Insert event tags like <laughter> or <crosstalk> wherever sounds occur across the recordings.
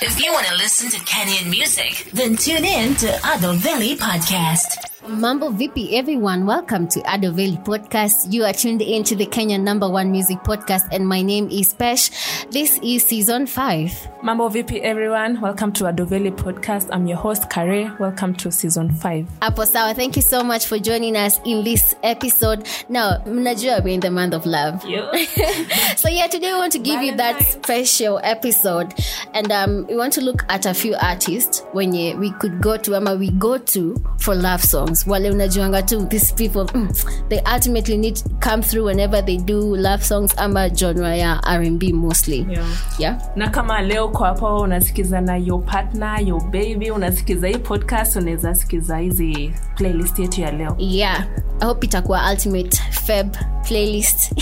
If you want to listen to Kenyan music, then tune in to Ado Valley Podcast. Mambo VP, everyone, welcome to Ado Valley Podcast. You are tuned in to the Kenyan number one music podcast and my name is Pesh. This is season 5. Mambo VP, everyone, welcome to Adoveli podcast. I'm your host Kare. Welcome to season 5. Apo sawa, thank you so much for joining us in this episode. Now, mnajua we're in the month of love. <laughs> so yeah, today we want to give you that special episode and um, we want to look at a few artists wenye we could go to ama we go to for love songs. Wale unajuanga tu these people mm, they ultimately need come through whenever they do love songs ama genre ya R&B mostly. Yeah. Yeah. na kama leo kwa hapo unasikiza na your partner your baby unasikiza hii podcast unaweza sikiza hizi playlist yetu ya leo yeah i hope itakuwa ultimate feb playlist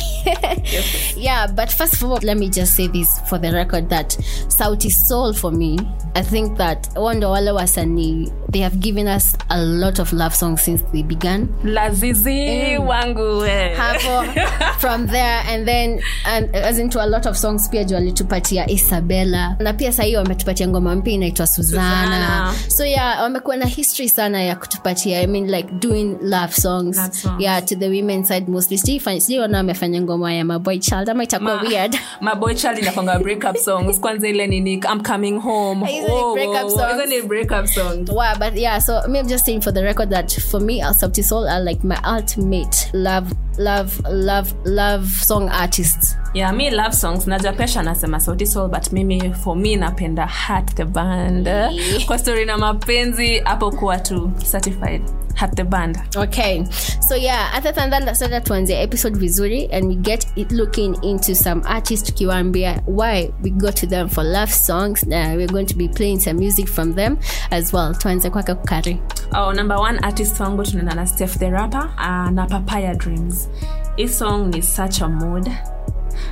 <laughs> yeah but first of all let me just say this for the record that sauti soul for me i think that wando wale Wasani, they have given us a lot of love songs since they began. Lazizi wangu hapo <laughs> from there and then and, as into a lot of songs pia juu walitupatia isabella. Na pia sahii wametupatia ngoma mpya inaitwa suzana. Suzana. so yeah wamekuwa na history sana ya kutupatia i mean like doing love songs, Love songs. yeah to the women side mostly. Sijui wana wamefanya ngoma ya maboy child ama itakuwa weird? Maboy child inakwanga breakup songs. Kwanza ile nini i'm coming home. Hizo ni breakup songs. hizo ni breakup songs? Wow, but yeah, so me, I'm just saying for the record that for me, Al Sabti Soul are like my ultimate love, love, love, love song artists. yeah mi love songs najapesha anasema sauti soul but mimi for me napenda hat the band kwa story na mapenzi hapo kuwa tu certified hat the band Okay, so yeah, other than that, let's start tuanze episode vizuri and we get it looking into some artists tukiwaambia why we go to them for love songs. Uh, we're going to be playing some music from them as well. Tuanze kwake kukari. oh, number one artist wangu tunaenda na steph the rapper uh, na papaya dreams. Hii song ni such a mood.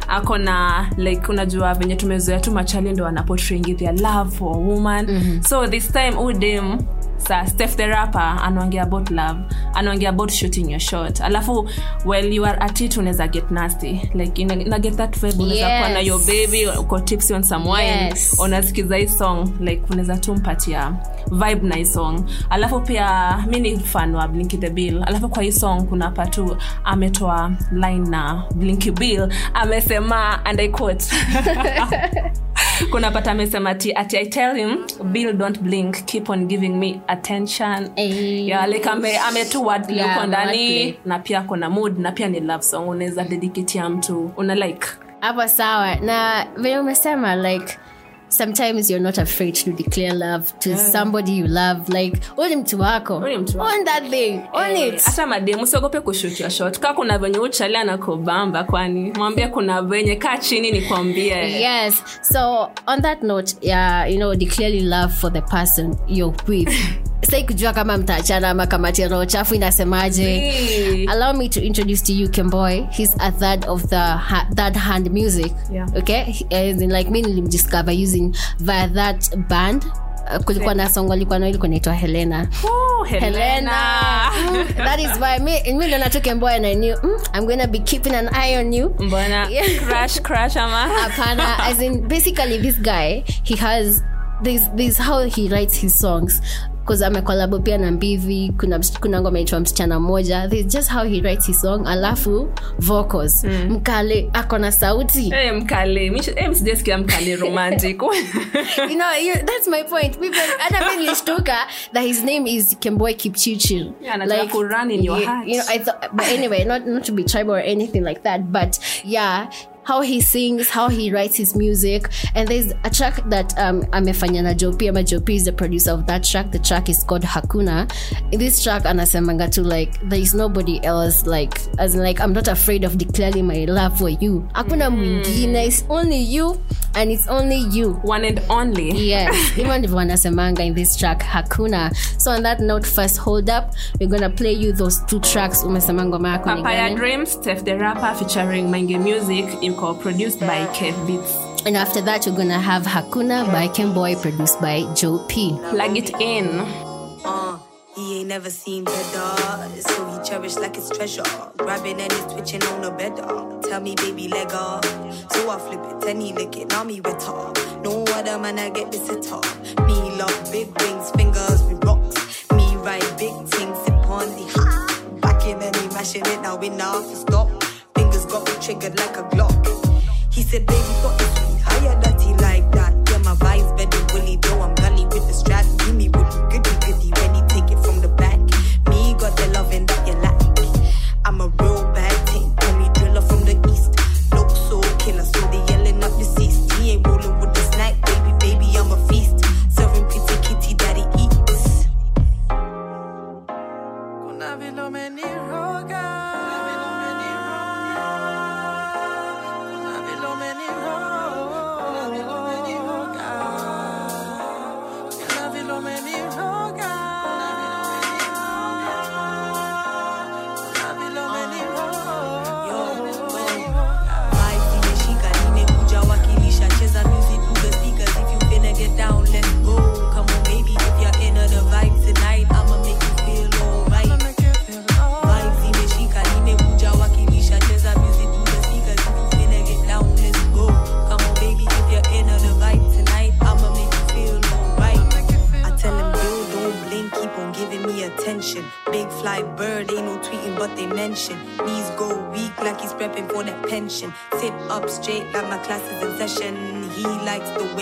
Ako na like unajua venye tumezoea tu machali ndo wanapotringi their love for woman. Mm-hmm. so this time udem sa steph the rapper anaongea about love anaongea about shooting your shot. Alafu well you are at it unaweza get nasty. Like ina, ina get that vibe unaweza kuwa na your baby uko tipsy on some wine Yes. unasikiza hii song like unaweza tu mpatia vibe na hii song. Alafu pia mi ni fan wa blinky the bill. Alafu kwa hii song kuna patu ametoa line na blinky bill amesema and I quote <laughs> kuna pata amesema ati ati i tell him bill don't blink keep on giving me attention. Hey. yeah, like ame, ame tu wordplay Yeah, ndani na pia kuna mood na pia ni love song unaweza dedicatea mtu. Una like? Hapo sawa. Na vile umesema like sometimes you're not afraid to declare love to somebody you love like oni mtu wako. On that thing on Eh, it. hata mademu usiogope kushutia shot. Kaa kuna venye uchali anakobamba kwani? Mwambie kuna venye kaa chini nikwambie. Yes. So on that note yeah you know declare love for the person you're with <laughs> sai kujua kama mtaachana ama kamati roho chafu inasemaje allow me to introduce to you Kemboy. He's a third of the ha- third hand music. Yeah. Okay, as in like me nilimdiscover using via that band. Uh, kulikuwa na song alikuwa nayo ilikuwa naitwa Helena. Oh, Helena. Mm, that is why me me ndo natoke mboya na new mm, I'm gonna be keeping an eye on you. mbona <laughs> crash crash ama Hapana, as in basically this guy he has this this how he writes his songs amekolabo pia na mbivi kuna, kuna ngoma inaitwa msichana mmoja. This is just how he writes his song alafu vocals. Mkale ako na sauti. Hey, mkale Mi- eh, msijasikia mkale <laughs> romantic. <laughs> You know you, that's my point. People- hata mi nilishtuka that his name is kemboy kipchichil Yeah, like, ku run in your heart. you know i thought but anyway not not to be tribal or anything like that but yeah how he sings how he writes his music. And there's a track that um amefanya na jopi ama jopi is the producer of that track. The track is called hakuna. In this track anasemanga to like there is nobody else like as in like i'm not afraid of declaring my love for you. Hakuna mwingine it's only you and it's only you. One and only. Yes <laughs> hivyo ndivyo wanasemanga in this track hakuna. So on that note first hold up. We're gonna play you those two tracks umesema ngoma yako ni papaya gani? dream steph the rapper featuring mange music iko produced by kev beats and after that we're gonna have hakuna by Ken Boy produced by joe p plug it in Uh, he ain't ain't never seen better. So he cherished like it's treasure. Grabbing and he's twitching on the bed. Tell me, baby, leg up. So I flip it, and he lick it. Now me with her. No other man, I get this set up. Me love big rings, fingers with rocks. Me ride big things, sip on the hot. Back in and he mashing it, now we now to stop. Got me triggered like a Glock. He said, baby, thought you sweet. How you dirty like that? Yeah, my vibes better willy though. I'm gully with the strap. Give me woody, goody,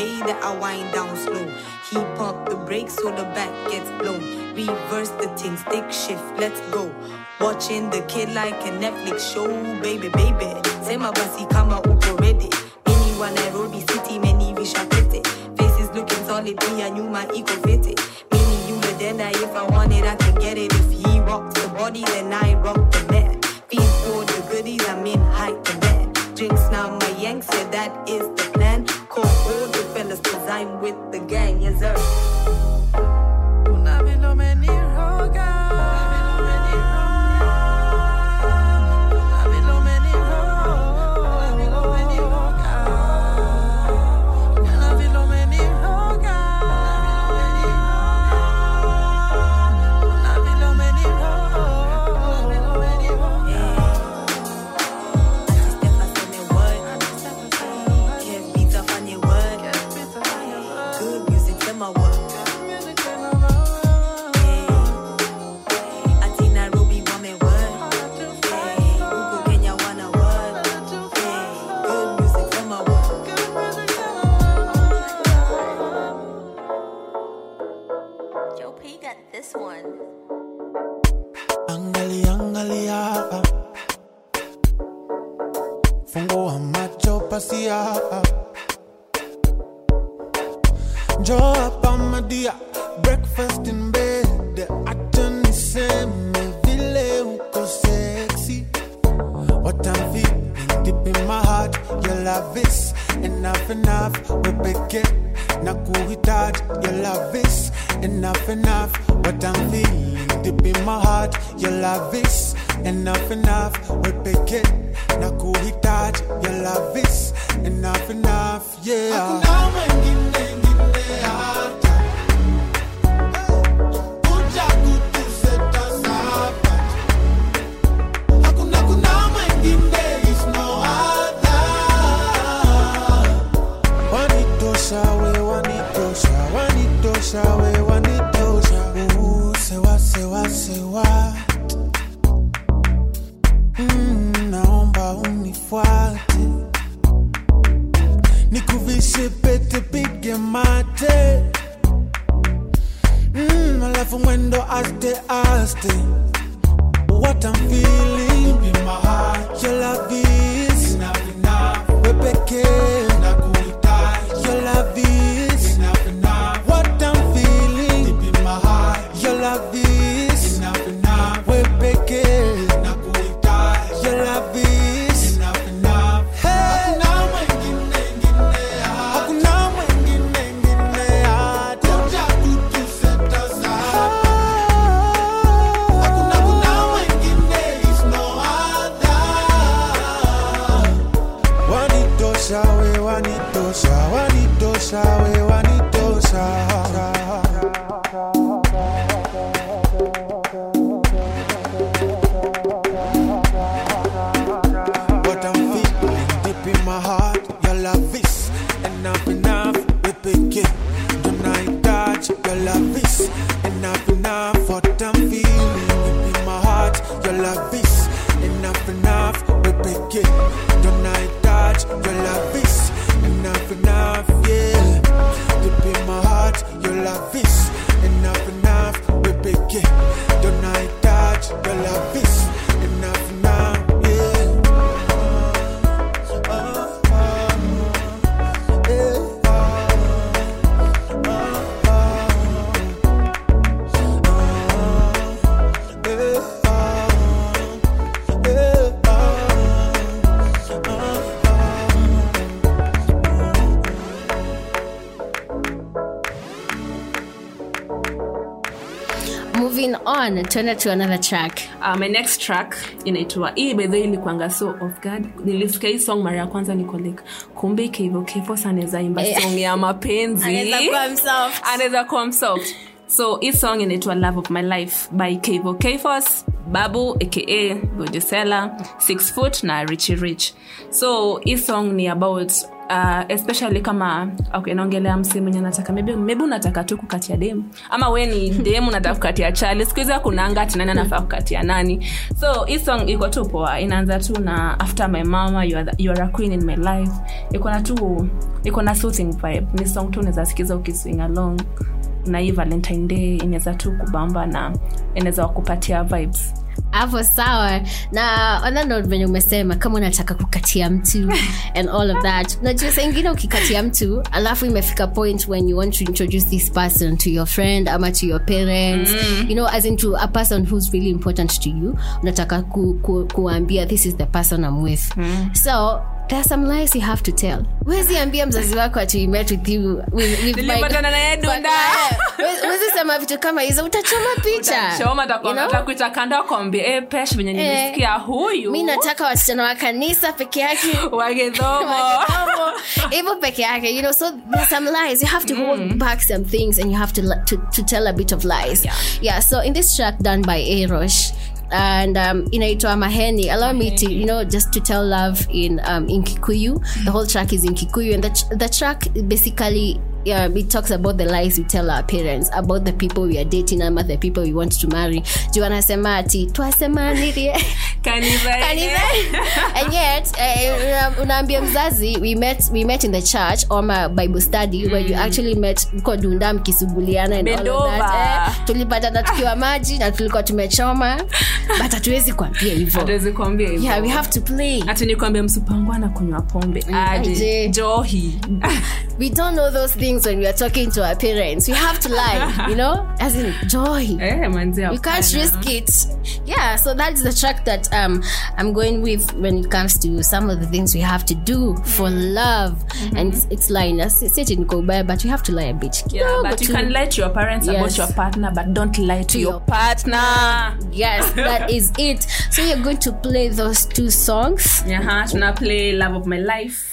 way that I wind down slow. He pump the brakes so the back gets blown. Reverse the thing, stick shift, let's go. Watching the kid like a Netflix show, baby, baby. Sema basi kama uko ready. Mini wa Nairobi City, many visha pete. Faces looking solid, me, I knew nyuma iko fiti. Mini yule denda, if I want it, I can get it. If he rocks the body, then I rock the man. Feed for the goodies, I'm in high demand. Drinks now, my yank said that is the I'm with the gang, yes sir. Love is enough enough, we peke na kuhitaji, your love is enough enough, what I'm feeling deep in my heart, your love is enough enough, we peke na kuhitaji, your love is enough enough, yeah. shall how it was. On tuende to another track. Uh, my next track inaitwa hii bedhe ilikuanga so of god. Nilisikia hii song mara ya kwanza nikolika kumbe kevo kefos anaweza imba Eh. song ya mapenzi. Anaweza kuwa msoft. so hii song inaitwa love of my life by kevo kfos babu aka bodisela six foot na richie rich. So hii song ni about Uh, especially kama okay, naongelea msimu mwenye nataka maybe, maybe unataka tu kukatia demu. Ama we ni <laughs> demu unataka kukatia chali sikuhizi akunanga ati anafaa kukatia nani. So hii song iko tu poa. Inaanza tu na after my mama you are, the, you are a queen in my life. Iko na tu iko na soothing vibe. Ni song tu unaweza sikiza ukiswing along. Na hii valentine day inaweza tu kubamba na inaweza wakupatia vibes hapo sawa na onano venye umesema kama unataka kukatia mtu and all of that najua saingine ukikatia mtu alafu imefika point when you want to introduce this person to your friend ama to your parents mm. you know as into a person who's really important to you unataka ku, ku, kuambia this is the person I'm with mm. so there are some lies you have to tell. Wezi ambia mzazi wako ati met with you with, with my- Nilipatana na yeye Dunda. Wezi- wezi sema vitu kama hizo utachoma picha. Choma You know? takuita kando akwambia e, eh, pesh venye eh. nimesikia huyu. Mi nataka wasichana wa kanisa peke yake. <laughs> Wagedhomo hivyo peke yake you know so there's some lies. You have to hold mm. back some things and you have to, to, to tell a bit of lies. Yeah. yeah so in this track done by arosh and um, inaitwa maheni. Allow me to you know just to tell love in um, in kikuyu. The whole track is in kikuyu. And the, the track basically um, it talks about the lies we tell our parents about the people we are dating ama the people we want to marry. Juu anasema ati twasemanirie and yet uh, unaambia mzazi we met, we met in the church ama bible study where you actually met uko dunda mkisuguliana and all of that eh, tulipatana tukiwa maji na tulikuwa tumechoma. But hatuwezi kuambia hivyo. Hatuwezi kuambia hivyo. Yeah we have to play. Hati nikwambia msupangu ana kunywa pombe. Aje. aje. Johi <laughs> we don't know those things when we are talking to our parents. We have to lie <laughs> you know? As in joy. Eh, you can't risk it. Yeah so that's the track that um i'm going with when it comes to some of the things we have to do for love. And it's, it's lying That's- sit in Kobe, but you have to lie a bit. Yeah, Kidogo but you tu. can lie to your parents about your partner but don't lie to, To your your partner. Yes that <laughs> is it. So you're going to play those two songs. Yaha, tuna play love of my life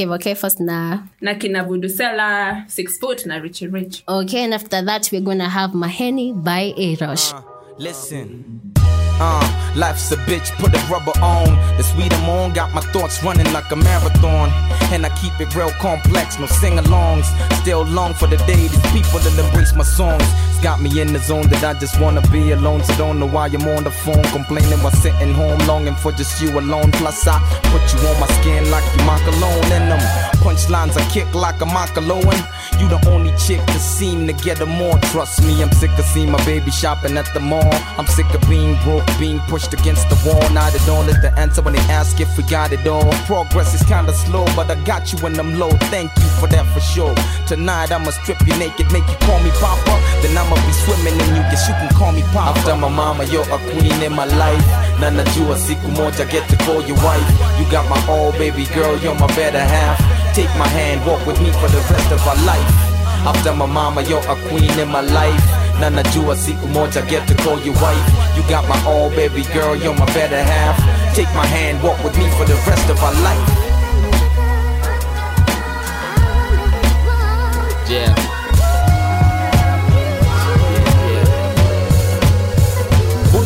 okay okay first na na kina vudusela six foot na rich rich okay and after that we're gonna have maheni by arosh Listen. Uh, life's a bitch, put a rubber on. The sweet I'm on, got my thoughts running like a marathon. And I keep it real complex, no sing alongs. Still long for the day, these people that embrace my songs. It's got me in the zone that I just wanna be alone. So don't know why I'm on the phone, complaining while sitting home, longing for just you alone. Plus, I put you on my skin like you my cologne in them. Punchlines I kick like a Macaloan. You the only chick that seem to get them more. Trust me, I'm sick of seeing my baby shopping at the mall. I'm sick of being broke, being pushed against the wall. Now they don't let the answer when they ask if we got it all. Progress is kinda slow, but I got you when I'm low. Thank you for that for sure. Tonight I'ma strip you naked, make you call me Papa. Then I'ma be swimming in you, guess you can call me Papa. After my mama, you're a queen in my life. Na najua siku moja get to call you wife. You got my all, baby girl, you're my better half. Take my hand, walk with me for the rest of our life. After my mama, you're a queen in my life. Na najua siku moja get to call you wife. You got my all, baby girl, you're my better half. Take my hand, walk with me for the rest of our life.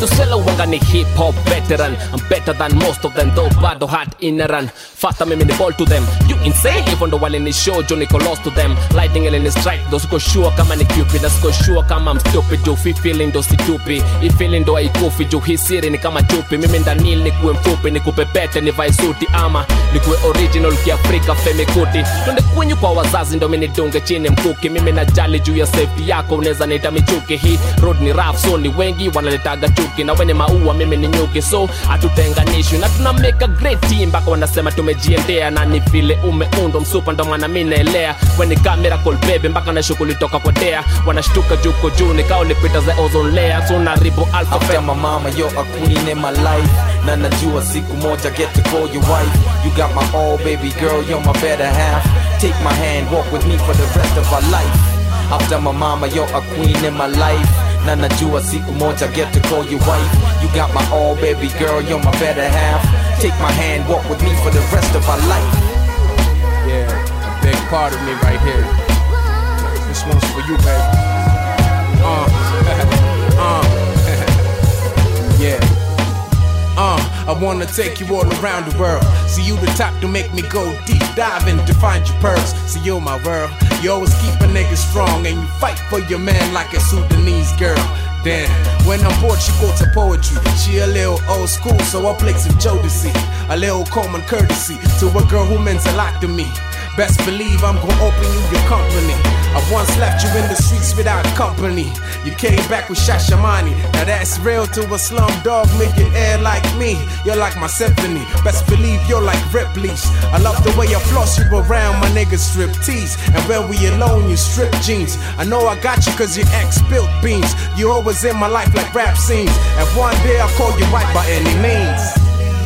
Budusela uwanga ni hip hop veteran. I'm better than most of them though bado hard inneran fata mimi ni ball to them. You insane hivyo ndo walini show jo niko lost to them. Lighting ilini strike ndo siko sure kama ni cupid na siko sure kama I'm stupid jo fi feeling ndo situpi hii feeling ndo haikufi jo hii siri ni kama chupi mimi ndanil nikuwe mfupi nikupe pete nivae suti ama. Nikuwe original kiafrika femikuti twende kwenyu kwa wazazi ndo minidunge chini mkuki. Mimi najali juu ya safety yako unaweza nita michuki. Hii road ni rough so ni wengi wanaletaga chuki na wene maua mimi ni nyuki so hatutenganishwi na tuna make a great team mpaka wanasema tumejiendea na ni vile umeundo msupa ndo maana mi naelea weni kamera kolbebe mpaka na shughuli toka kwa dea wanashtuka juko juu nikao lipita za layer so naribu alphabet After my mama, you're a my life. Na najua siku moja get to call you wife. You got my all, baby girl, you're my better half. Take my hand, walk with me for the rest of our life. After my mama, you're a queen in my life. Na najua siku moja get to call you wife. You got my all, baby girl, you're my better half. Take my hand, walk with me for the rest of my life. Yeah, a big part of me right here. This one's for you, baby. Uh, <laughs> uh, <laughs> yeah. Uh, I wanna take you all around the world. See you the top to make me go deep diving to find your pearls. See you my world. You always keep a nigga strong and you fight for your man like a Sudanese girl. Damn, when I'm bored, she quotes a poetry. She a little old school, so I play some Jodeci. A little common courtesy to a girl who means a lot to me. Best believe I'm gonna open you your company. I once left you in the streets without company. You came back with Shashamani. Now that's real to a slum dog making air like me. You're like my symphony. Best believe you're like Ripley's. I love the way I floss you around my niggas strip tees. And when we alone, you strip jeans. I know I got you cause your ex built beans. You always in my life like rap scenes. And one day I'll call you white by any means.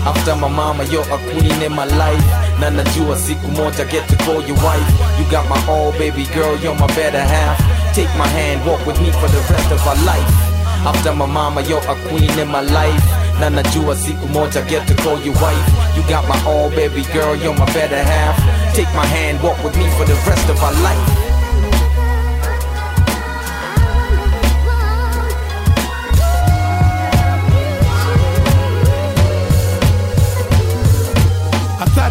After my mama, you're a queen in my life. Na najua siku moja get to call you wife. You got my all, baby girl, you're my better half. Take my hand, walk with me for the rest of our life. After my mama, you're a queen in my life. Na najua siku moja get to call you wife. You got my all, baby girl, you're my better half. Take my hand, walk with me for the rest of our life.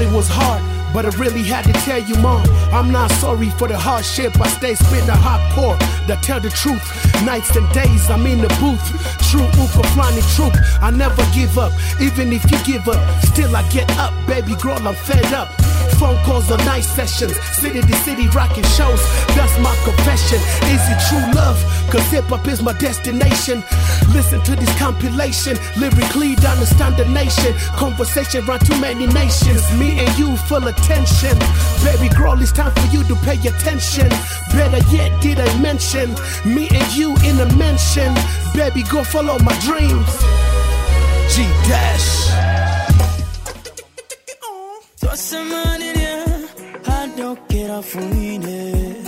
It was hard, but I really had to tell you, mom. I'm not sorry for the hardship. I stay spitting a hardcore that tell the truth. Nights and days I'm in the booth. True Ukaflani truth. I never give up, even if you give up. Still I get up, baby girl. I'm fed up. Phone calls or night sessions, city to city rocking shows. That's my confession. Is it true love? Cause hip hop is my destination. Listen to this compilation, lyrically understand the nation. Conversation run too many nations. Me and you full attention. Baby girl, it's time for you to pay attention. Better yet, did I mention me and you in a mansion? Baby, go follow my dreams. G Dash. Twasemanire hadokera fuine Demoreu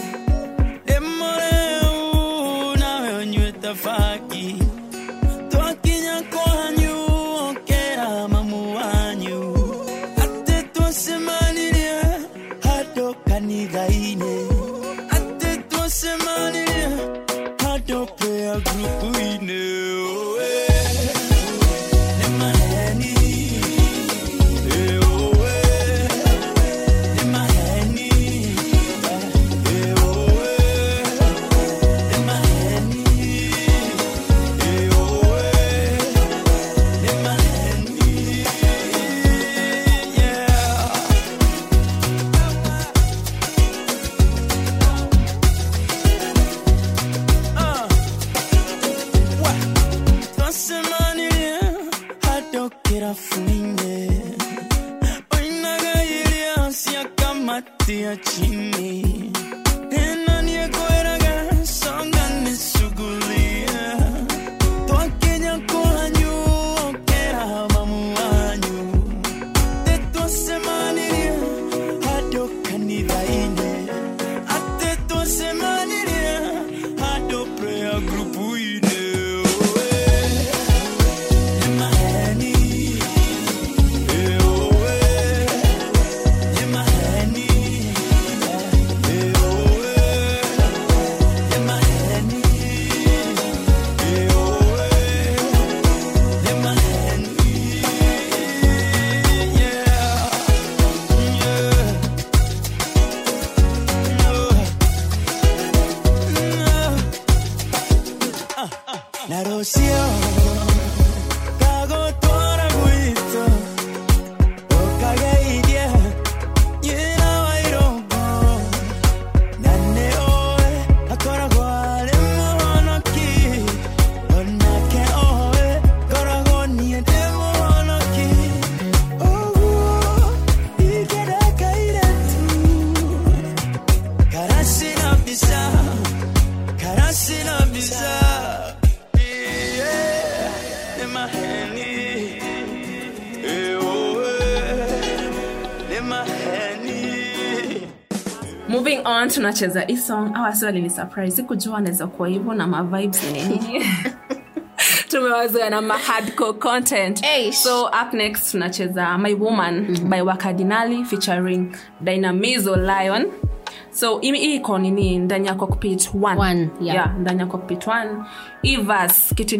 tunacheza hii song au asi walini sikujua anaweza kuwa hivyo na mavibes nini. <laughs> Tumewazoea na mahardcore content. Eish. so up next tunacheza my woman by wakadinali featuring dynamizo lion so hii iko nini ndani ya cockpit one. One, yeah. ndani ya cockpit one hii vas kitu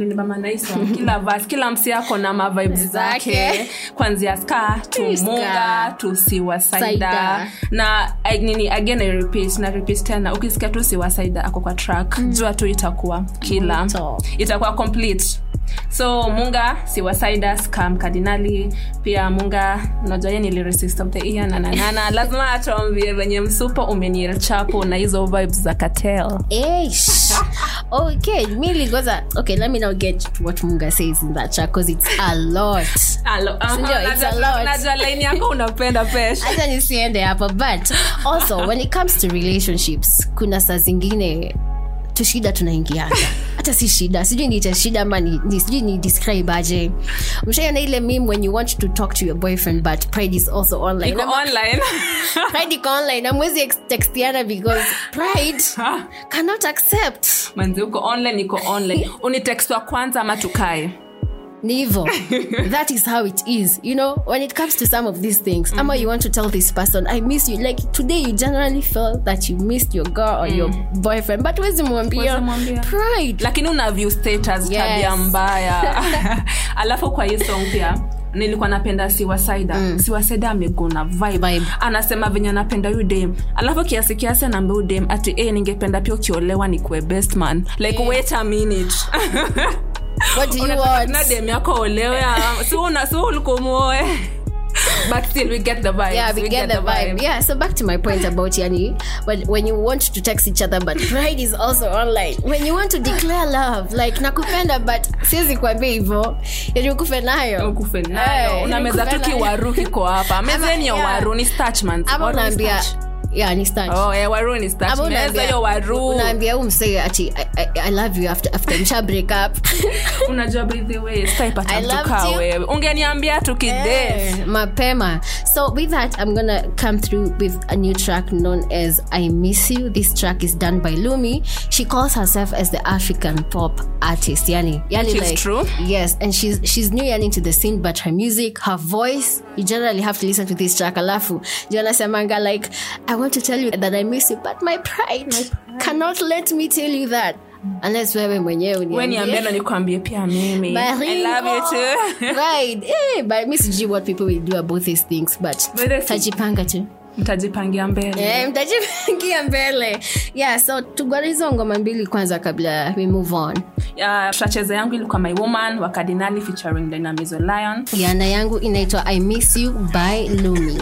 hii song <laughs> kila vas kila msi ako na mavibes Zake. kwanzia ska tumunga tusiwasaida na nini again I repeat na repeat tena ukisikia tusiwasaida ako kwa track mm. jua tu itakuwa kila Moto. itakuwa complete so munga siwasaida kam kardinali pia munga unajua yeye ni lyricist of the year na nanana lazima atuambie venye msupo umeniel chapo na hizo vibes za katel. <laughs> Okay really goza okay let me now get what munga says in that chat because it's a lot. Najua- najua unapenda hata nisiende hapa but also when it comes to relationships kuna saa zingine tushida tunaingiana hata si shida. Sijui niita shida ama ni, ni, sijui ni describe aje. Mshaiona ile mim when you want to talk to your boyfriend but pride is also online. Iko online. <laughs> Pride iko online. Amwezi textiana because pride cannot accept. Manzi uko online iko online. <laughs> Unitext kwanza ama tukae ni hivo <laughs> that is how it is you know? When it comes to some of these things ama you want to tell this person i miss you like today you generally felt that you missed your girl or your boyfriend but wezi mwambia pride. Lakini una view status Yes. tabia mbaya. <laughs> <laughs> Alafu kwa hii song pia nilikuwa napenda siwasaida. Mm. siwasaida ameguna vibe. Vibe. anasema venye anapenda yu dem alafu kiasi kiasi anaambia yu dem ati e, ningependa pia ukiolewa ni kuwe best man. Like wait a minute what do you want? tena dem yako olewe una si ulikomuoe but still we get the vibe yeah we, get, the vibe. yeah so back to my point about yani when, when you want to text each other but pride is also online. When you want to declare love like nakupenda but siwezi kuambia hivyo. Yani ukufe nayo. Ukufe nayo. Eh, unameza tu kiwaru kiko hapa. Mezeni ya waru ni starch man. Ama unaambia. Yeah ni starch Oh, waru ni starch. Ama unaambia- hiyo waru. Unaambia huu msee ati I, I, i love you after, after msha break up. <laughs> Unajua by the way sitaipata I mtu loved kaa you. wewe ungeniambia tukidate Eh, mapema. So with that i'm gonna come through with a new track known as i miss you. This track is done by lumi. She calls herself as the african pop artist yani, yani Which is like, true. yes and she's she's new yani to the scene but her music her voice you generally have to listen to this track alafu. Jona semanga like i want to tell you that i miss you but my pride, cannot let me tell you that. Unless wewe mwenyewe na nikwambie pia mimi. I love you too. <laughs> right. Eh, but mi sijui what people will do about these things but tajipanga tu. Mtajipangia mbele. Eh, mtajipangia mbele. Yeah so tugwara hizo ngoma mbili kwanza kabla we move on. Uh, tutacheza yangu ilikuwa my woman wa kardinali featuring dynamizo lion. Yana yangu inaitwa i miss you by lumi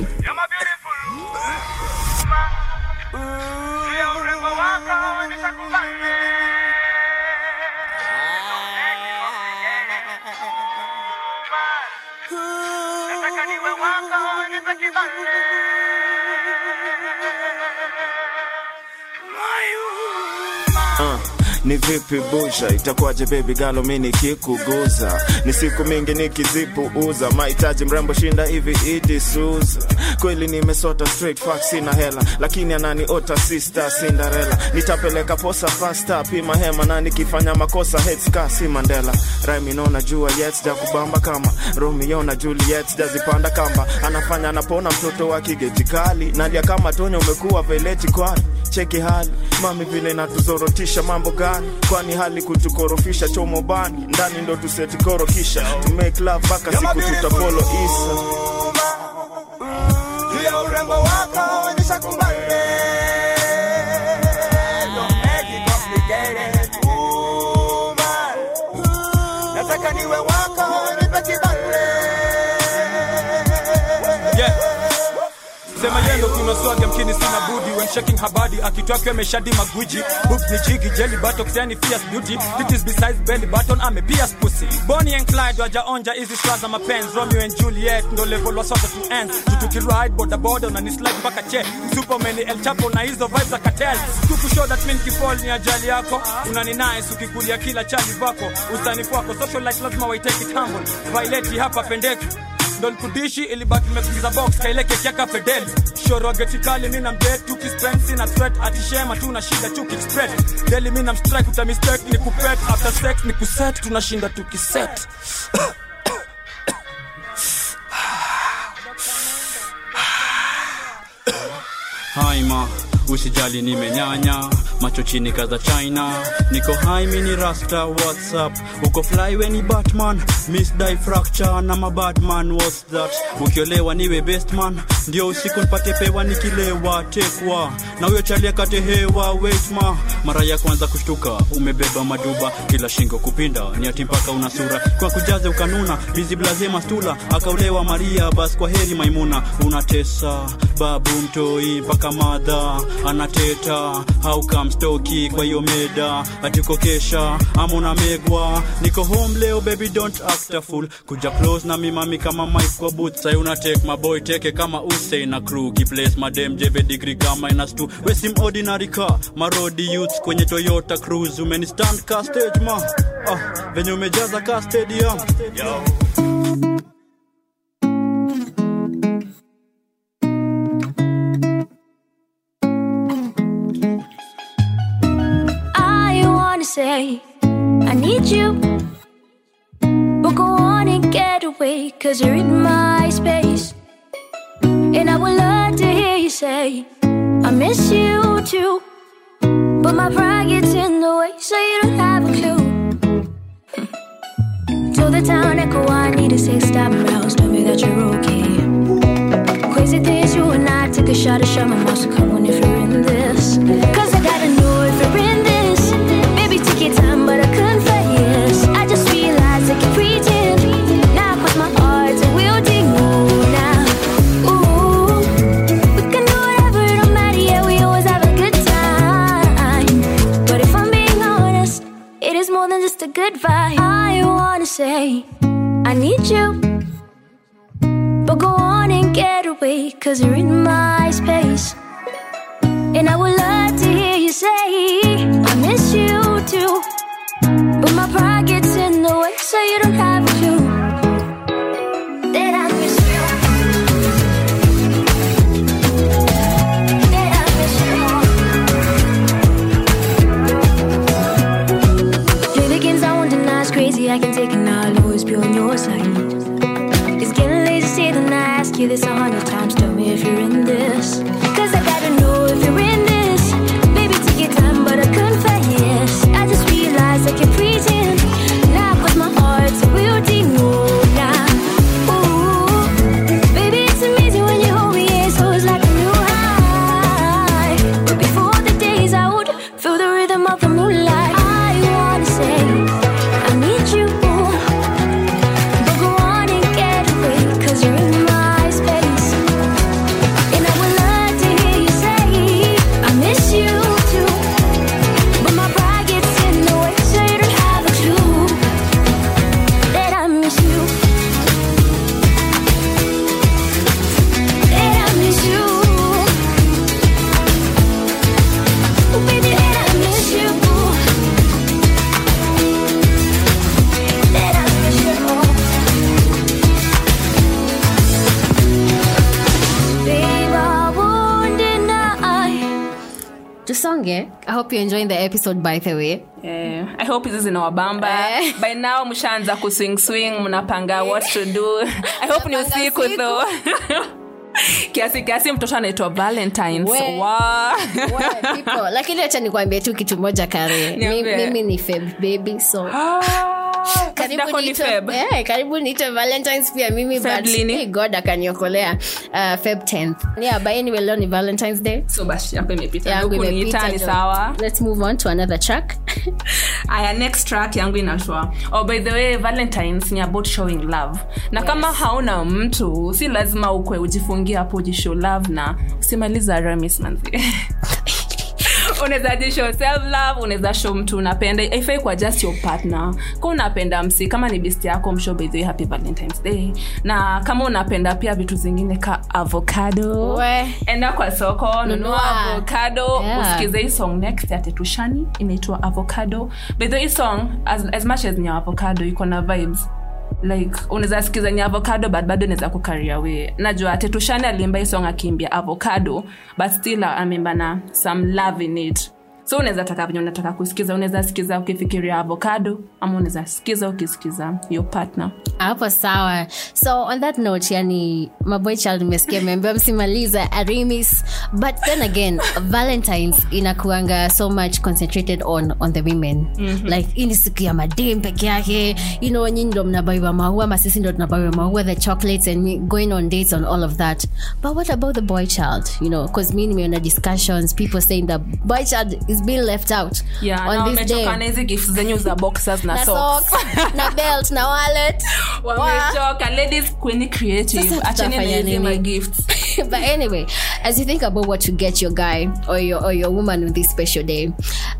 Uh, ni vipi busha itakuwaje bebi galo mi nikikuguza? Ni siku mingi nikizipuuza. Mahitaji mrembo shinda hivi suza. Kweli nimesota sina hela. Lakini ananiota sister cinderella. Nitapeleka posa fasta pima hema na nikifanya makosa headska si mandela. Raimino jua yet ja kubamba kama romeo juliet jazipanda kamba. Anafanya anapona mtoto wa kigeti nalia kama tonya umekuwa veleti kwani cheki hali. Mami vile natuzorotisha mambo gani? Kwani hali kutukorofisha chomo bani? Ndani ndo tusetikoro kisha to make love mpaka siku tutapolo isa juu ya urembo wako Don't noswage mkini sina budi. When shaking her body akitwake ameshadi magwiji. Boobs ni jigi jelly buttocks yani fierce beauty. Titties besides belly button ame pierce pussy. Bonnie and Clyde wajaonja hizi swa za mapenzi. Romeo and Juliet ndo level wa sote to ends tutukiride boda boda na ni slide mpaka che. Superman El Chapo na hizo vibes za cartel. Tukushow that mean kifall ni ajali yako. Unani nice ukikulia kila chali vako. Usani kwako social life lazima waiteke it humble. Violate hapa pendeki ndo nikudishi ilibaki nimekuingiza box. Kaileke kiaka fedeli shoroge getikali mi na mdet tukispend sina threat. Atishema tuna shida chuki deli mi na mstrike ni kupet. After sex ni kuset tunashinda tukiset haima usijali nimenyanya macho chini kaza china. Niko mini rasta whatsapp uko fly weni batman. Miss die fracture na what's that? Ukiolewa niwe bestman ndio usiku nipate pewa nikilewa tekwa na huyo chali akate hewa mara ya kwanza kushtuka umebeba maduba. Kila shingo kupinda ni ati mpaka una sura. Kwa kujaze ukanuna bizi blaze mastula. Akaulewa maria bas kwa heri maimuna. Unatesa babu mtoi mpaka madha anateta haukamstoki kwa hiyo meda? Atikokesha ama unamegwa niko home leo baby don't act a fool. Kuja close na mimami kama mike kwa boots. Sai una take my boy teke kama usei na crew. Kiplace madem jeve degree kama minus 2 wesim ordinary car. Marodi youths kwenye toyota cruise. Umenistand car stage ma. Ah, venye umejaza car stadium. Yo. Say I need you. But go on and get away, cause you're in my space. And I would love to hear you say, I miss you too. But my pride gets in the way, so you don't have a clue. <laughs> Till the town echo, I need to say, stop mouse, tell me that you're okay. Crazy things you and I take a shot at shot my mouth, come on if you're in this. Cause cause you're in hope you're enjoying the episode by the way. Yeah. i hope hizi zinawabamba by now mshaanza kuswing swing mnapanga what to do. I hope ni usiku though. <laughs> Kiasi kiasi mtoto anaitwa valentines. We. wow. People, lakini acha nikwambie tu kitu moja kare. Mi- Niambie. mimi ni feb baby so karibu Dako ni niitwe- Feb. eh, karibu niite valentines pia mimi but lini? eh, god akaniokolea uh, feb 10th yeah but anyway leo ni valentines day so basi yako imepita yangu Huku ni imepita itani jo. sawa let's move on to another track <laughs> aya next track yangu inatoa oh by the way valentines ni about showing love na yes. kama hauna mtu si lazima ukwe ujifungie hapo ujishow love na usimaliza manzi <laughs> unaweza jishow self love unaweza show mtu unapenda. Ifai kwa just your partner. Ka unapenda msi kama ni best yako msho by the way happy valentines day. Na kama unapenda pia vitu zingine ka avocado. We. enda kwa soko nunua avocado. Yeah. usikize hii song next ya tetushani inaitwa avocado. By the way song as, as much as ni avocado iko na vibes like unaweza sikiza ni avocado but bado naweza kukaria we najua tetushani aliimba isong song akiimbia avocado but still ameimba na some love in it. So unaweza taka venye unataka kusikiza unaweza sikiza ukifikiria avocado ama unaweza sikiza ukisikiza your partner hapo sawa. So on that note yani maboy child nimesikia meambia msimaliza arimis but then again valentines inakuanga so much concentrated on on the women. Mhm. like ini siku ya madem peke yake. You know nyinyi ndo mnabaiwa maua masisi ndo tunabaiwa maua the chocolates and going on dates on all of that. But what about the boy child? You know because me nimeona discussions people saying that boy child is being left out yeah, on this day. na hizi gifts zenyu za boxers na, na socks. socks na belt na wallet <laughs> wamechoka ladies kweni creative Sasa acheni na tutafanya hizi my gifts <laughs> but anyway, as you think about what to get your guy or your or your woman on this special day,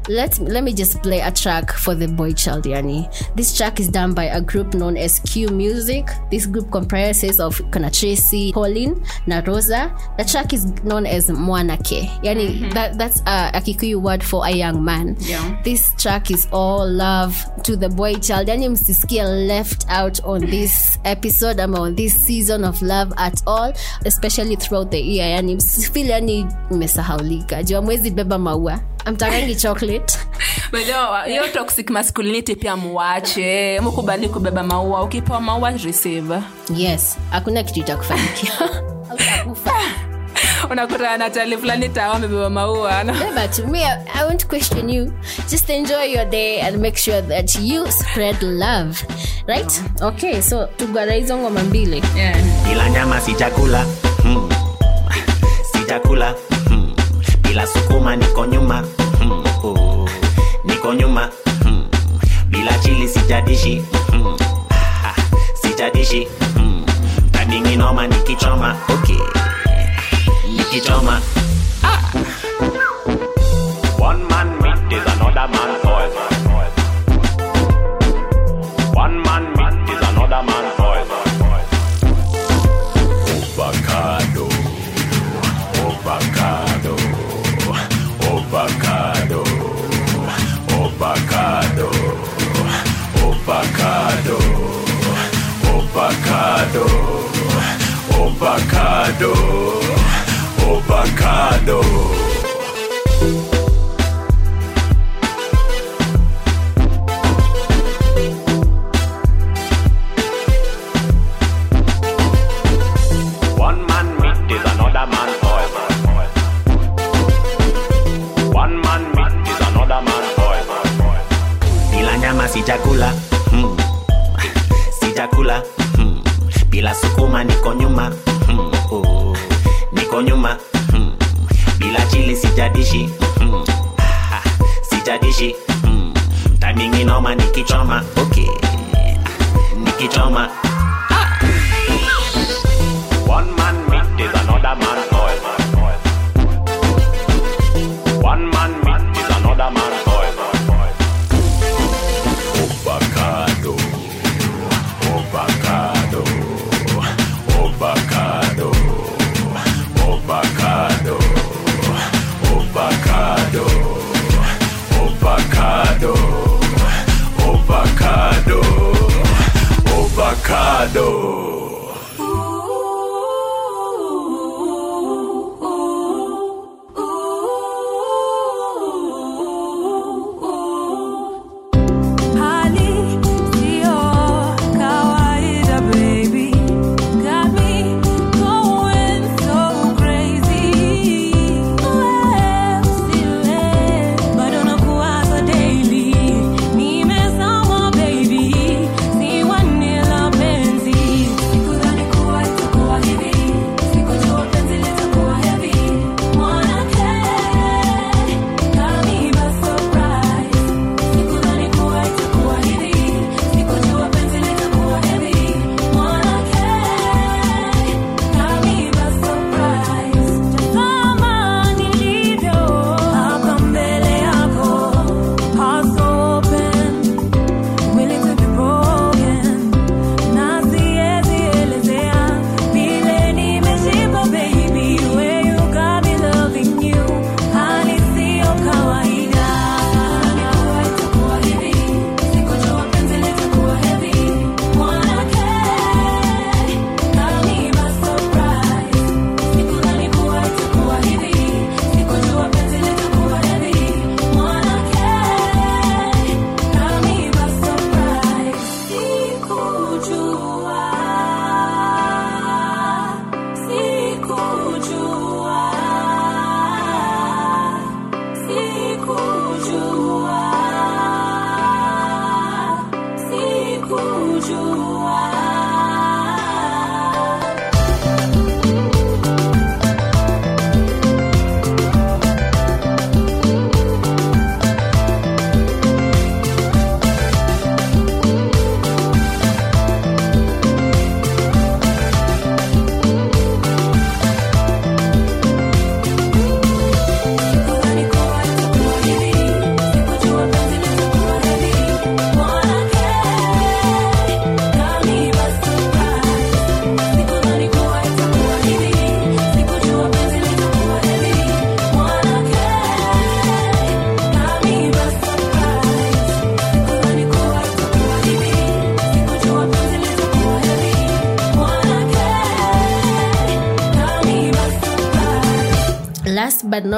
let let me just play a track for the boy child Yani. This track is done by a group known as Q Music. This group comprises of Kana Tracy, Pauline, na Rosa. The track is known as Mwanake. Yani mm-hmm. that that's a, a Kikuyu word for a young man. Yeah. This track is all love to the boy child. Yani msisikia left out on this episode ama on this season of love at all, especially throughout the year. Yani msifeel yani mmesahaulika. Jua mwezi beba maua. Amtakangi chocolate. <laughs> By hiyo toxic masculinity pia muwache mukubali kubeba maua ukipewa maua receive Yes, hakuna kitu itakufanikia <laughs> Utakufa. <laughs> unakutana na fulani tawa amebeba maua But me, I, I won't question you. Just enjoy your day and make sure that you spread love. Right? Okay, so tugara hizo ngoma mbili. bila nyama sijakula hmm. sijakula hmm. bila sukuma niko nyuma hmm. oh. niko nyuma hmm. bila chili sijadishi hmm. ah, sijadishi hmm. kadinginoma nikichoma okay. Nikichoma One man meat is another man poison. One man meat is another man poison. Avocado, avocado, avocado, avocado, avocado, avocado, avocado, avocado. One avocado.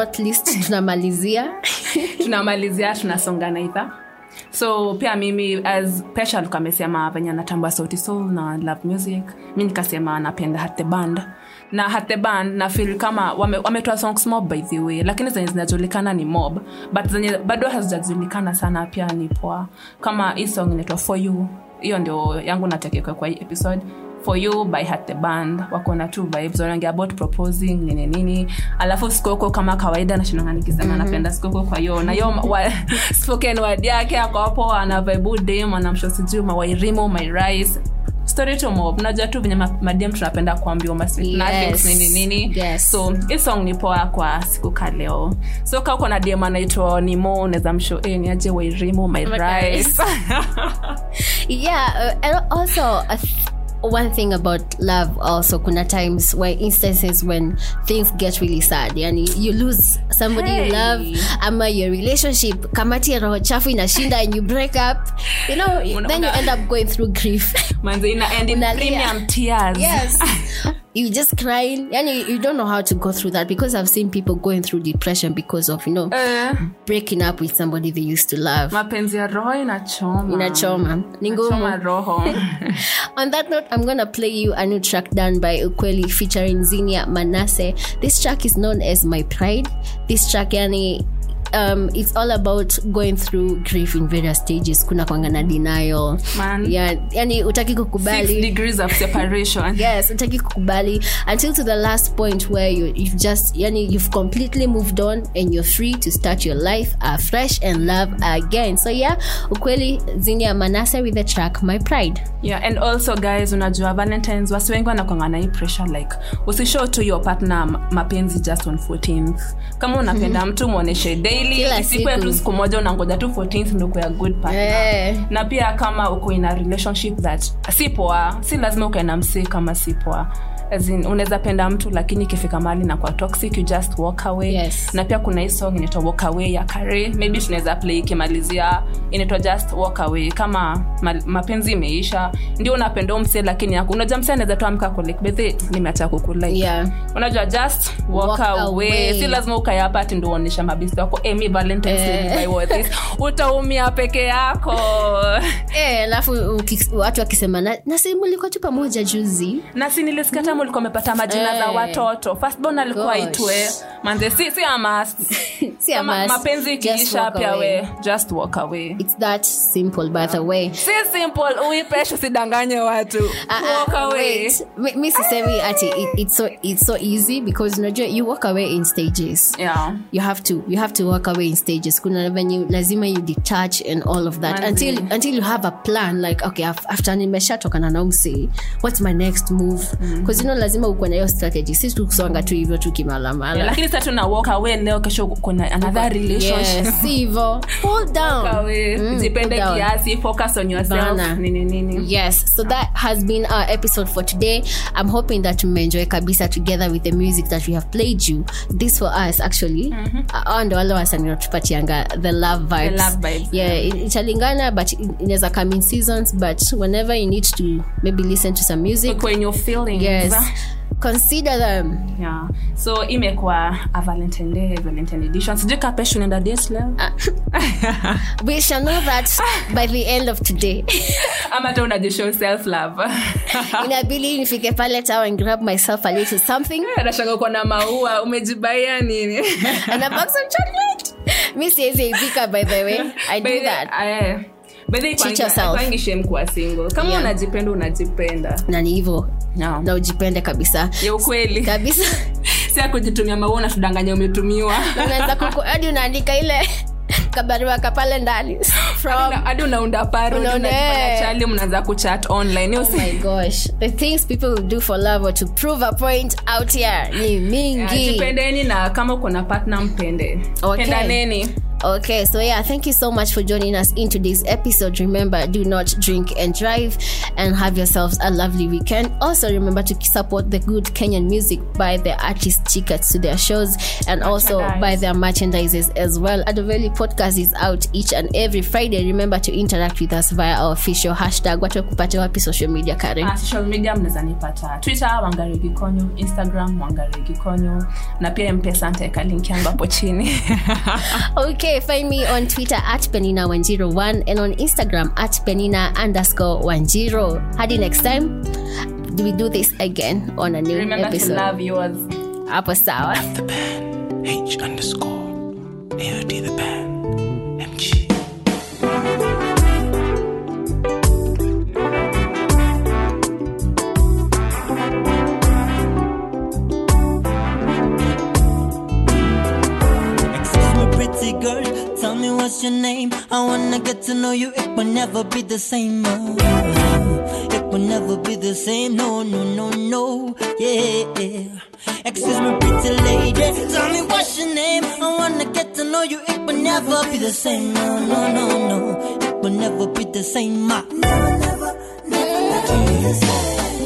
Not least tunamalizia. <laughs> Tunamalizia tunasonga naitha so pia mimi as pesha alikuwa amesema venye anatambua sauti soul na love music mi nikasema napenda hathe band. Na hathe band na kama wame- songs mob by the way lakini zenye zinajulikana ni mob. But zenye bado hazijajulikana sana pia ni poa. Kama hii song inaitwa for you hiyo ndio yangu natekekwe kwa hii episode for you by hat the band. Wako na two vibes wanaongea about proposing nini nini. Alafu skoko kama kawaida nashinanga nikisema Mhm. napenda skoko kwa hiyo. Na hiyo spoken <laughs> word yake ako hapo ana vibe dem anamsho sijui mawairimo my rice. Story tu venye ma- madem tunapenda kuambiwa ma Yes. nini nini. Yes. so song ni poa kwa siku ka leo. So kaa uko na dem anaitwa nimo unaweza msho e, ni aje wairimo my My rice. <laughs> yeah uh, also th- one thing about love also kuna times where instances when things get really sad. Yani you lose somebody Hey. you love ama your relationship kamati ya roho chafu inashinda and you break up. You know then you end up going through grief. Manzi ina end in premium tears. Yes <laughs> you just crying and you don't know how to go through that because i've seen people going through depression because of you know Eh. breaking up with somebody they used to love mapenzi ya roho inachoma inachoma ni roho <laughs> On that note, I'm gonna play you a new track done by Ukweli featuring Zinia Manase. This track is known as My Pride. This track, yani, um, it's all about going through grief in various stages. Kuna kwanga na denial. Man. Yeah, yani utaki Six kukubali. degrees of separation <laughs> Yes, utaki kukubali until to the last point where you you've just yani you've completely moved on and you're free to start your life afresh and love again. So yeah, Ukweli zini ya Manase with the track My Pride. yeah and also guys unajua valentines wasi wengi wanakwanga na hii pressure like usishow to your partner mapenzi just on 14th kama unapenda mtu mwonyeshe daily Kila isikuwe siku. tu siku moja unangoja tu 14th ndo kuya good partner yeah. na pia kama uko in a relationship that si poa si lazima ukae na msee kama si poa unaweza penda mtu lakini ikifika mahali na kwa toxic you just walk away Yes. na pia kuna hii song inaitwa walk away ya kare maybe tunaweza play ikimalizia inaitwa just walk away kama ma, mapenzi imeisha ndio unapenda mse lakini yako unajua mse anaweza tu amka kolekbedhe nimeacha kukulike Yeah. unajua just walk, Walk away. away. si lazima ukae hapa ati ndio uonyesha mabisi wako emi valentines Eh. Day, what this." utaumia peke yako Eh, alafu watu wakisema na, na simu liko tu pamoja juzi na si nilisikia tamu ulikuwa umepata majina za Eh. watoto. Firstborn alikuwa itwe manze. Si si amas <laughs> Si a mapenzi ikiisha pia we. Just walk away. It's that simple by the way. Si simple. Uipeshe usidanganye watu. Walk away. wait. Mi- mi sisemi ati it, it's, so, it's so easy because unajua you walk away in stages. Yeah. You have to you have to walk away in stages. Kuna venye lazima you detach and all of that. Manzi. until until you have a plan like okay after nimeshatokana na umsi what's my next move? Because you know lazima ukuwe na hiyo strategy. Si tukusonga tu hivyo tukimalamala Yeah, lakini sasa tuna walk away leo kesho kuna another relationship. yes, hivyo. Hold down. Walk away. Mm, jipende kiasi focus on yourself. Bana. nini nini. Yes so that has been our episode for today. I'm hoping that mmeenjoy kabisa together with the music that we have played you. This for us actually. Uh, ndo wale wasanii watupatianga the love vibes, The love vibes, yeah, it- italingana but inaweza come in seasons but whenever you need to maybe listen to some music. When you're feeling yes consider them. Yeah. So imekuwa a valentine day valentine edition. Sijui kapesho unaenda date leo. <laughs> We shall know that by the end of today. Ama unajishow self love. <laughs> Inabidi nifike pale town and grab myself a little something. Nashanga uko na maua umejibaia nini? And a box of chocolate. Mi siwezi ipika by the way. I do that. Treat yourself. kwangishem kuwa single. Kama Yeah. unajipenda unajipenda. Na ni hivyo. No. na ujipende kabisa. Ya ukweli. Kabisa. <laughs> Si akujitumia maua unatudanganya umetumiwa. <laughs> Hadi unaandika ile <laughs> kabarua kapale ndani. Hadi unaunda paro Unaona, unajifanya eh. chali mnaanza kuchat online oh my gosh. The things people will do for love or to prove a point out here ni Yeah, jipendeni na kama uko na partner mpende. Okay. pendaneni Okay, so yeah, thank you so much for joining us in today's episode. Remember, do not drink and drive and have yourselves a lovely weekend. Also, remember to support the good Kenyan music by the artist tickets to their shows and also by their merchandises as well. Adoveli podcast is out each and every Friday. Remember to interact with us via our official hashtag. Watu wapi social media, Karen? Uh, social media mnaweza nipata twitter wangari gikonyo instagram wangari gikonyo na pia mpesa ntaweka link yangu hapo chini <laughs> Okay, find me on Twitter at Penina101 and on Instagram at Penina underscore 10. Hadi next time, Do we do this again on a new episode? remember to episode. love yours Hapo sawa. H underscore AOD the band what's your name. I wanna get to know you. It will never be the same. oh. It will never be the same. No, no, no, no. Yeah. Excuse me, pretty lady, tell me what's your name. I wanna get to know you. It will never be the same. No, no, no, no. It will never be the same. Never, never, never.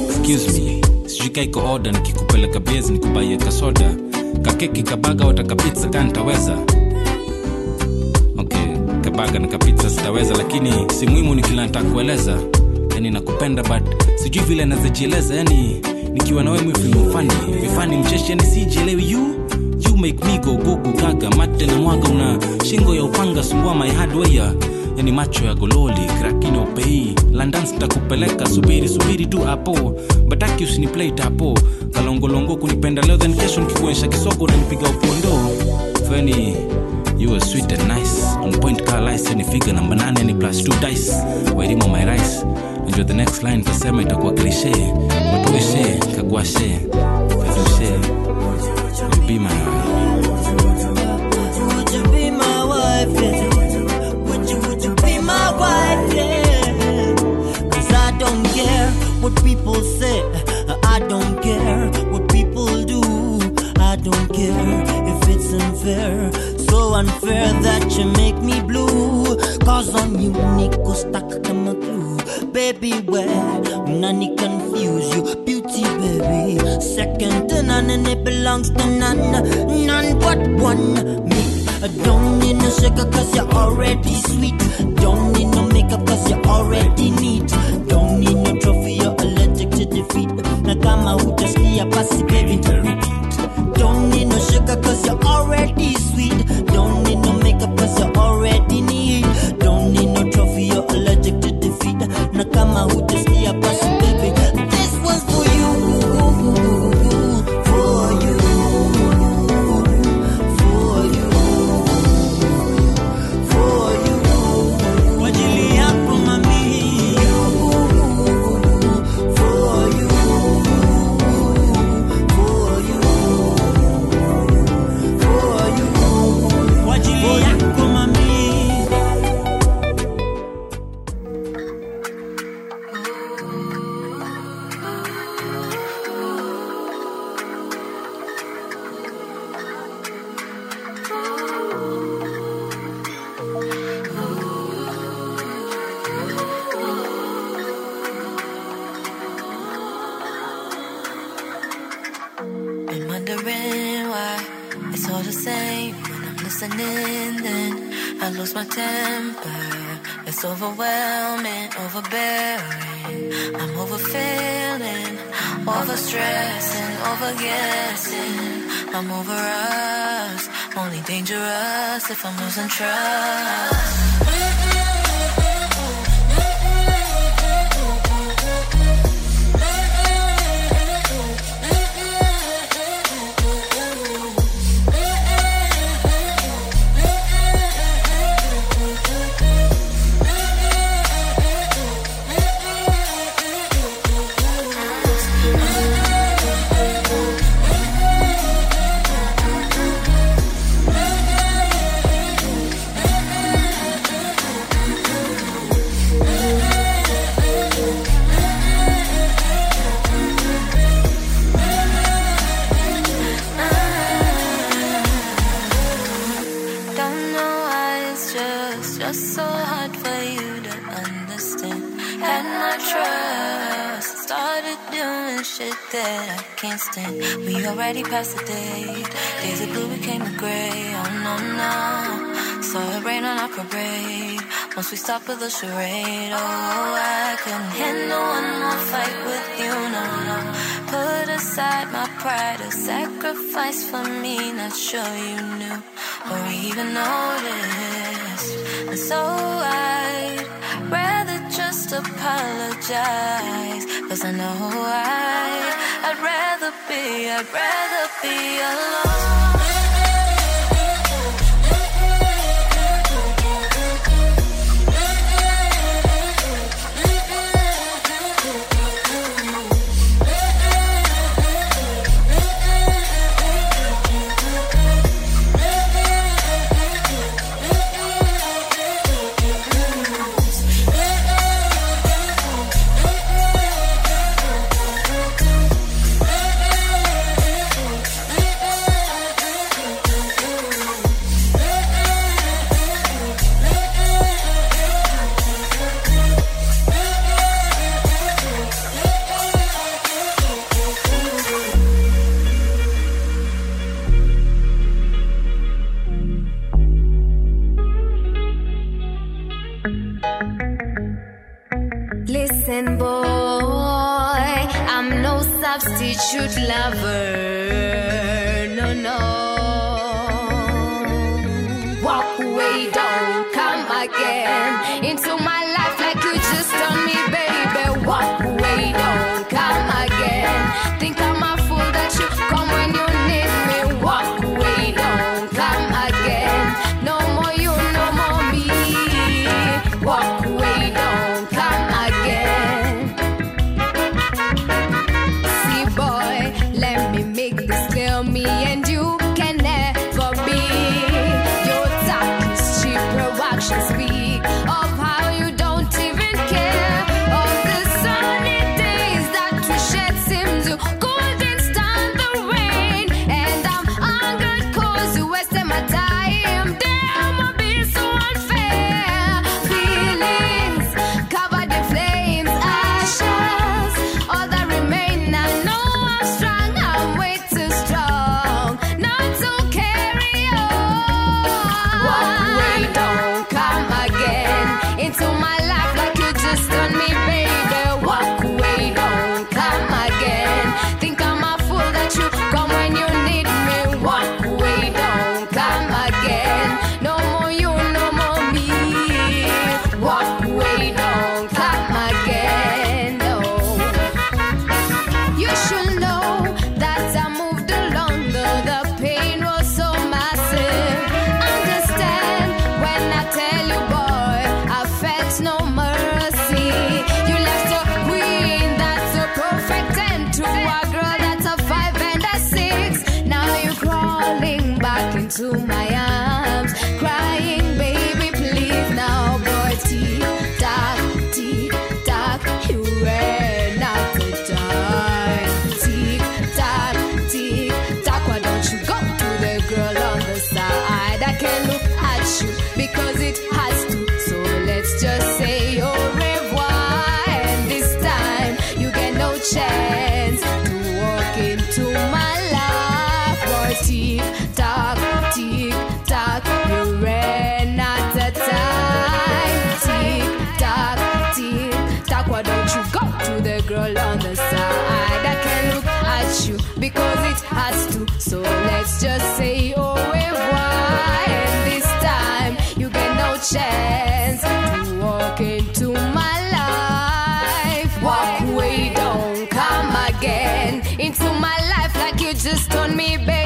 Excuse me, sijui kaiko nikikupeleka bezi nikubaie kasoda kakeki kabaga wataka pizza ka nitaweza okay kabaga na kapizza sitaweza lakini si muhimu ni kila nitakueleza yani nakupenda but sijui vile nawezajieleza yani nikiwa nawe wewe vifani mcheshi yani sijielewi. You you make me go gugu gaga. Mate na mwaga una shingo ya upanga sumbua my hardware yani macho ya gololi krakini upei london sitakupeleka subiri subiri tu hapo. Bataki usiniplay tapo kalongolongo kunipenda leo then kesho nikikuonyesha kisogo unanipiga upondo feni you are sweet and nice on point car lice any figure number nine, any plus two dice wairimo my rice Enjoy the next line tasema itakuwa klishe matueshe kagwashe kazushe be my Would you be my wife? Be my wife? What people say. I don't care what people do. I don't care if it's unfair. Unfair that you make me blue. Cause on you, Nico stuck kama glue. Baby, where none confuse you. Beauty, baby. Second to none, and it belongs to none. None but one. Me. Don't need no sugar cause you're already sweet. Don't need no makeup cause you're already neat. Don't need no trophy, you're allergic to defeat. Na kama hujasikia basi baby to repeat. Don't need no sugar cause you're already it's all the same when I'm listening. Then I lose my temper. It's overwhelming, overbearing. I'm overfeeling, overstressing, overguessing. I'm over us, only dangerous if I'm losing trust. We already passed the date. Days of blue became a gray. Oh no no. Saw it rain on our parade. Once we stopped with the charade. Oh, I couldn't handle one more fight with you. No no. Put aside my pride. A sacrifice for me. Not sure you knew or even noticed. And so I apologize, cause I know I I'd rather be, I'd rather be alone. chance to walk into my life. Walk way, don't come again into my life like you just on me, baby.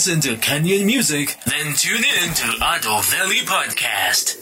Listen to Kenyan music? Then tune in to Ado Valley Podcast.